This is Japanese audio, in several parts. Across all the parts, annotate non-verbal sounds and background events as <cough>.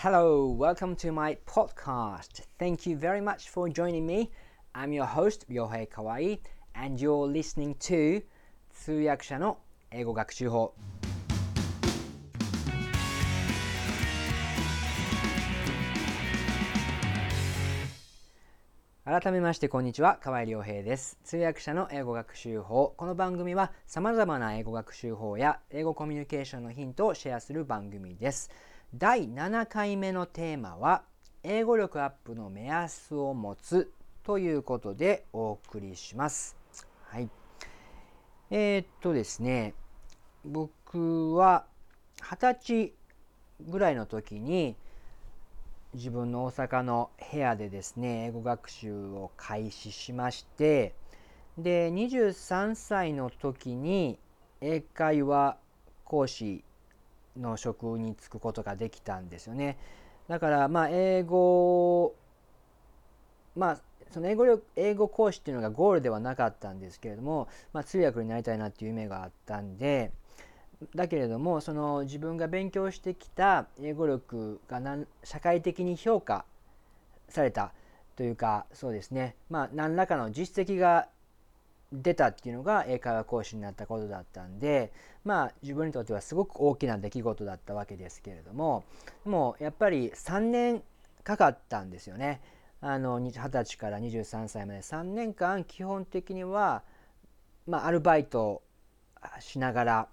Hello, welcome to my podcast. Thank you very much for joining me. I'm your host, Ryohei Kawai, and you're listening to 通訳者の英語学習法。改めましてこんにちは河合良平です通訳者の英語学習法この番組はさまざまな英語学習法や英語コミュニケーションのヒントをシェアする番組です第7回目のテーマは英語力アップの目安を持つということでお送りします。はい。えー、っとですね僕は20歳ぐらいの時に自分の大阪の部屋でですね英語学習を開始しましてで23歳の時に英会話講師の職に就くことができたんですよね。だからまあ英語まあその英語力英語講師っていうのがゴールではなかったんですけれども、まあ、通訳になりたいなっていう夢があったんでだけれどもその自分が勉強してきた英語力が社会的に評価されたというかそうですね。まあ何らかの実績が出たっていうのが英会話講師になったことだったんでまあ自分にとってはすごく大きな出来事だったわけですけれどももうやっぱり3年かかったんですよね。あの20歳から23歳まで3年間基本的には、まあ、アルバイトしながら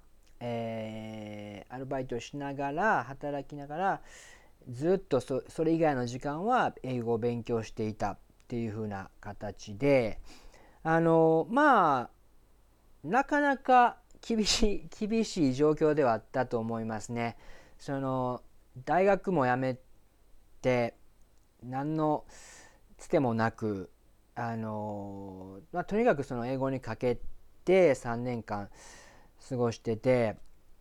えー、アルバイトしながら働きながらずっとそれ以外の時間は英語を勉強していたっていう風な形であのまあなかなか厳しい <laughs> 厳しい状況ではあったと思いますね。その大学も辞めて何のつてもなくあの、まあ、とにかくその英語にかけて3年間過ごしてて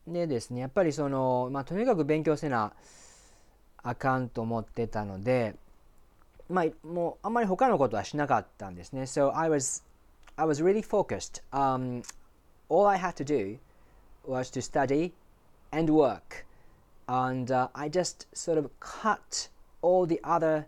でですねやっぱりその、まあ、とにかく勉強せなあかんと思ってたのでまあもうあんまり他のことはしなかったんですね。So I was I was really focused. Um, all I had to do was to study and work. And uh, I just sort of cut all the other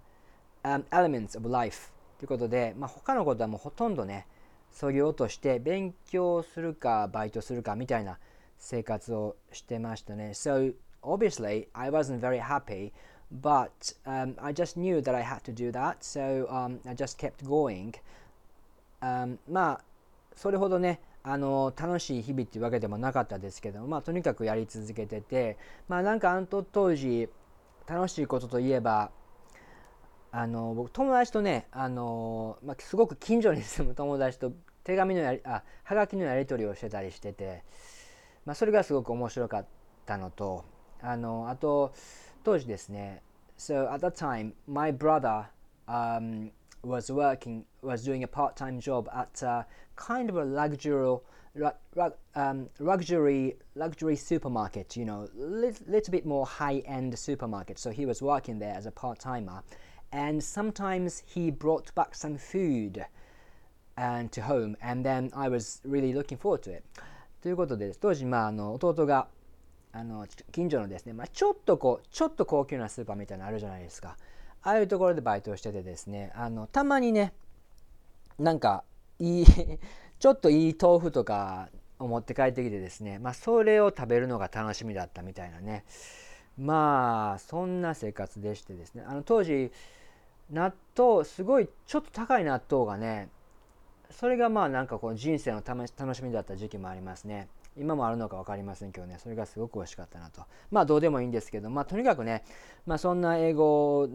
um, elements of life. ということで、まあ、他のことはもうほとんどね、そぎ落として勉強するかバイトするかみたいな生活をしてましたね。So obviously I wasn't very happy but um, I just knew that I had to do that so um, I just kept going、 Um, まあそれほどねあの楽しい日々っていうわけでもなかったですけどまあとにかくやり続けててまあなんかあの当時楽しいことといえばあの僕友達とねあの、まあ、すごく近所に住む <laughs> 友達と手紙のやりあはがきのやり取りをしてたりしてて、まあ、それがすごく面白かったのとあのあと当時ですね So at that time my brother um, was working was doing a part-time job at a kind of a luxury um, luxury luxury supermarket you know little, little bit more high-end supermarket so he was working there as a part-timer and sometimes he brought back some food and to home and then I was really looking forward to it ということで当時まああの弟があの近所のですね、まあ、ちょっとこうちょっと高級なスーパーみたいなのあるじゃないですか ああいうところでバイトをしててですねあのたまにねなんかいい <laughs> ちょっといい豆腐とかを持って帰ってきてですねまあそれを食べるのが楽しみだったみたいなね。まあそんな生活でしてですね。あの当時納豆すごいちょっと高い納豆がねそれがまあなんかこう人生の楽しみだった時期もありますね。今もあるのか分かりませんけどね。それがすごく美味しかったなと。まあどうでもいいんですけどまあとにかくねまあそんな英語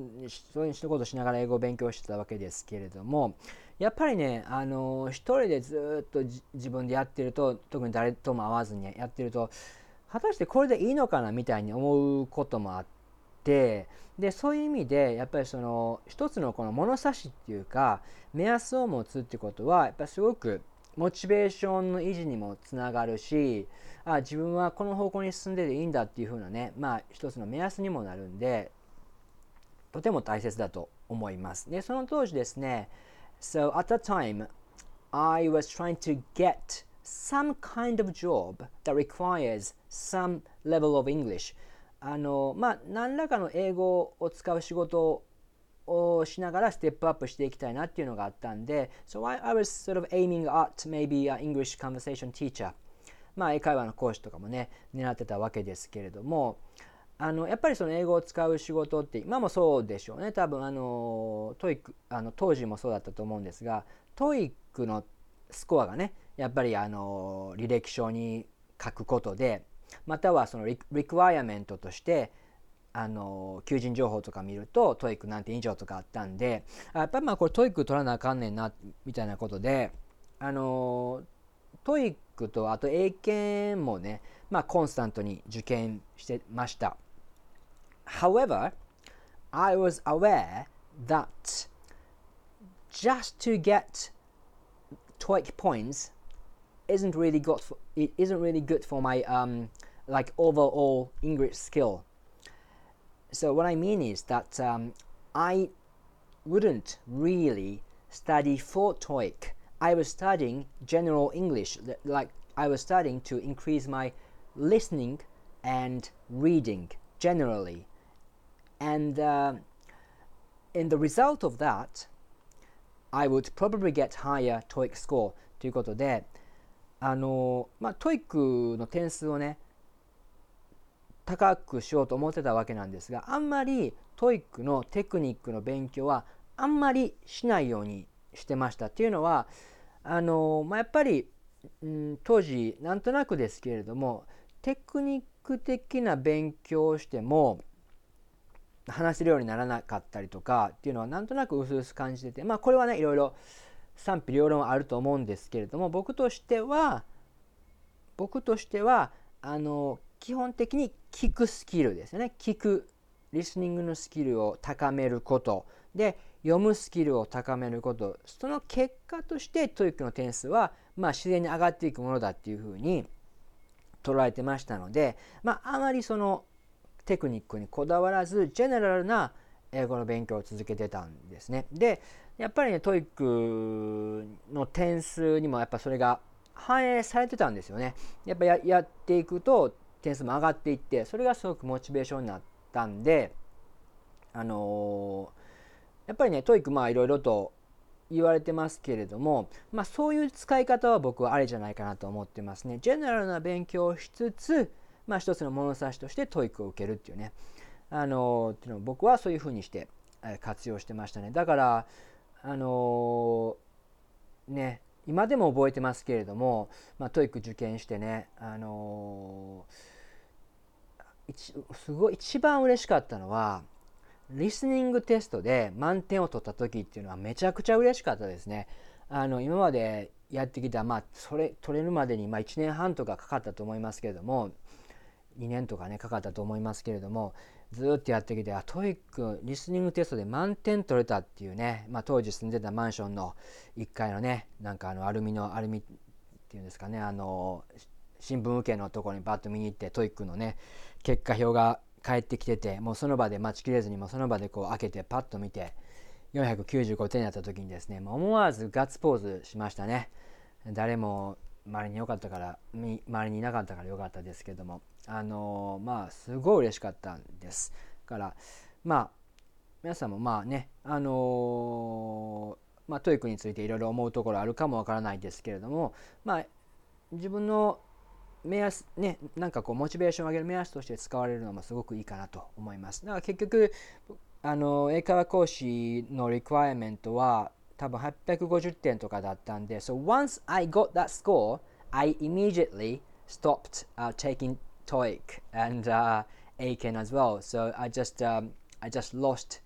そういうことしながら英語を勉強してたわけですけれどもやっぱりねあの一人でずっと自分でやってると特に誰とも会わずにやってると果たしてこれでいいのかなみたいに思うこともあってでそういう意味でやっぱりその一つのこの物差しっていうか目安を持つってことはやっぱりすごくモチベーションの維持にもつながるしあ自分はこの方向に進んでていいんだっていう風なねまあ一つの目安にもなるんでとても大切だと思います。でその当時ですね So at that time I was trying to get some kind of job that requires some level of English あのまあ何らかの英語を使う仕事をしながらステップアップしていきたいなっていうのがあったんで So I, I was sort of aiming at maybe an English conversation teacher. まあ英会話の講師とかもね狙ってたわけですけれどもあのやっぱりその英語を使う仕事って今もそうでしょうね。多分あの TOEIC あの当時もそうだったと思うんですが TOEIC のスコアがねやっぱりあの履歴書に書くことでまたはその requirement としてあの求人情報とか見ると TOEIC何点以上とかあったんでやっぱまあこれ TOEIC 取らなあかんねんなみたいなことであの TOEIC とあと英検もねまあコンスタントに受験してました However I was aware that just to get TOEIC points isn't really good for, it isn't really good for my um, like overall English skill. So what I mean is that um, I wouldn't really study for TOEIC. I was studying general English, like I was studying to increase my listening and reading generally. And uh, in the result of that, I would probably get higher TOEIC score ということで、あのまあ、トイックの点数をね 高くしようと思ってたわけなんですがあんまり TOEIC のテクニックの勉強はあんまりしないようにしてました。っていうのはあの、まあ、やっぱり、うん、当時なんとなくですけれどもテクニック的な勉強をしても話せるようにならなかったりとかっていうのはなんとなく薄々感じててまあこれはねいろいろ賛否両論あると思うんですけれども僕としては僕としてはあの基本的に聞くスキルですよね聞くリスニングのスキルを高めることで読むスキルを高めることその結果として TOEIC の点数は、まあ、自然に上がっていくものだっていうふうに捉えてましたので、まあ、あまりそのテクニックにこだわらず general な英語の勉強を続けてたんですね。でやっぱりね TOEIC の点数にもやっぱそれが反映されてたんですよね。やっぱやっていくと点数も上がっていってそれがすごくモチベーションになったんであのー、やっぱりね TOEIC まあいろいろと言われてますけれども、まあ、そういう使い方は僕はあれじゃないかなと思ってますね。 general な勉強をしつつ、まあ、一つの物差しとして TOEIC を受けるっていうね、あのー、っていうのを僕はそういうふうにして活用してましたね。だからあのー、ね今でも覚えてますけれども、まあ、 TOEIC 受験してね、あのー、すごい一番嬉しかったのはリスニングテストで満点を取った時っていうのはめちゃくちゃ嬉しかったですね。あの今までやってきた、まあ、それ取れるまでに、まあ、1年半とかかかったと思いますけれども2年とかねかかったと思いますけれどもずっとやってきてあ TOEIC リスニングテストで満点取れたっていうね、まあ、当時住んでたマンションの1階のねなんかあのアルミのアルミっていうんですかねあの新聞受けのところにバッと見に行って TOEIC のね結果表が返ってきててもうその場で待ちきれずにもその場でこう開けてパッと見て495点やった時にですね思わずガッツポーズしましたね。誰も周りに良かったから周りにいなかったから良かったですけどもあのまあすごい嬉しかったんです。からまあ皆さんもまあねあのまあ、 TOEIC についていろいろ思うところあるかもわからないですけれどもまあ自分の目安ねなんかこうモチベーションを上げる目安として使われるのもすごくいいかなと思いますだから結局あの英会話講師の requirement は多分850点とかだったんで So once I got that score I immediately stopped、uh, taking TOEIC and uh, ACAN as well. So I just um, I just lost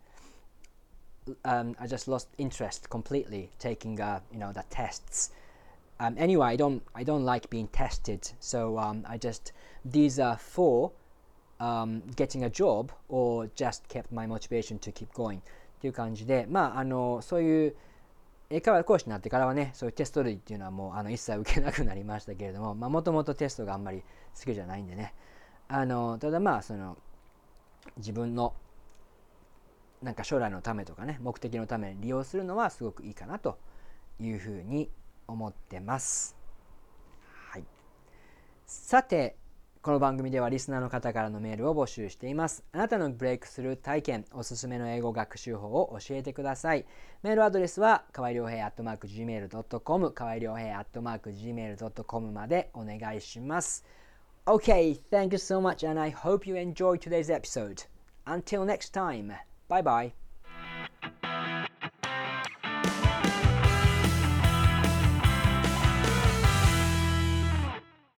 um, I just lost interest completely taking uh, you know the tests. Um, anyway, I don't I don't like being tested, so um, I just these are for getting a job or just kept my motivation to keep going. っていう感じで、まああのそういう英会話講師になってからはねそういうテスト類っていうのはもうあの一切受けなくなりましたけれどももともとテストがあんまり好きじゃないんでね。あのただまあその自分のなんか将来のためとかね目的のために利用するのはすごくいいかなというふうに思ってます。はい、さてこの番組ではリスナーの方からのメールを募集しています。あなたのブレイクスルー体験、おすすめの英語学習法を教えてください。メールアドレスは、かわいりょうへい .gmail.com、かわいりょうへい .gmail.com までお願いします。Okay, thank you so much and I hope you enjoyed today's episode. Until next time, bye bye.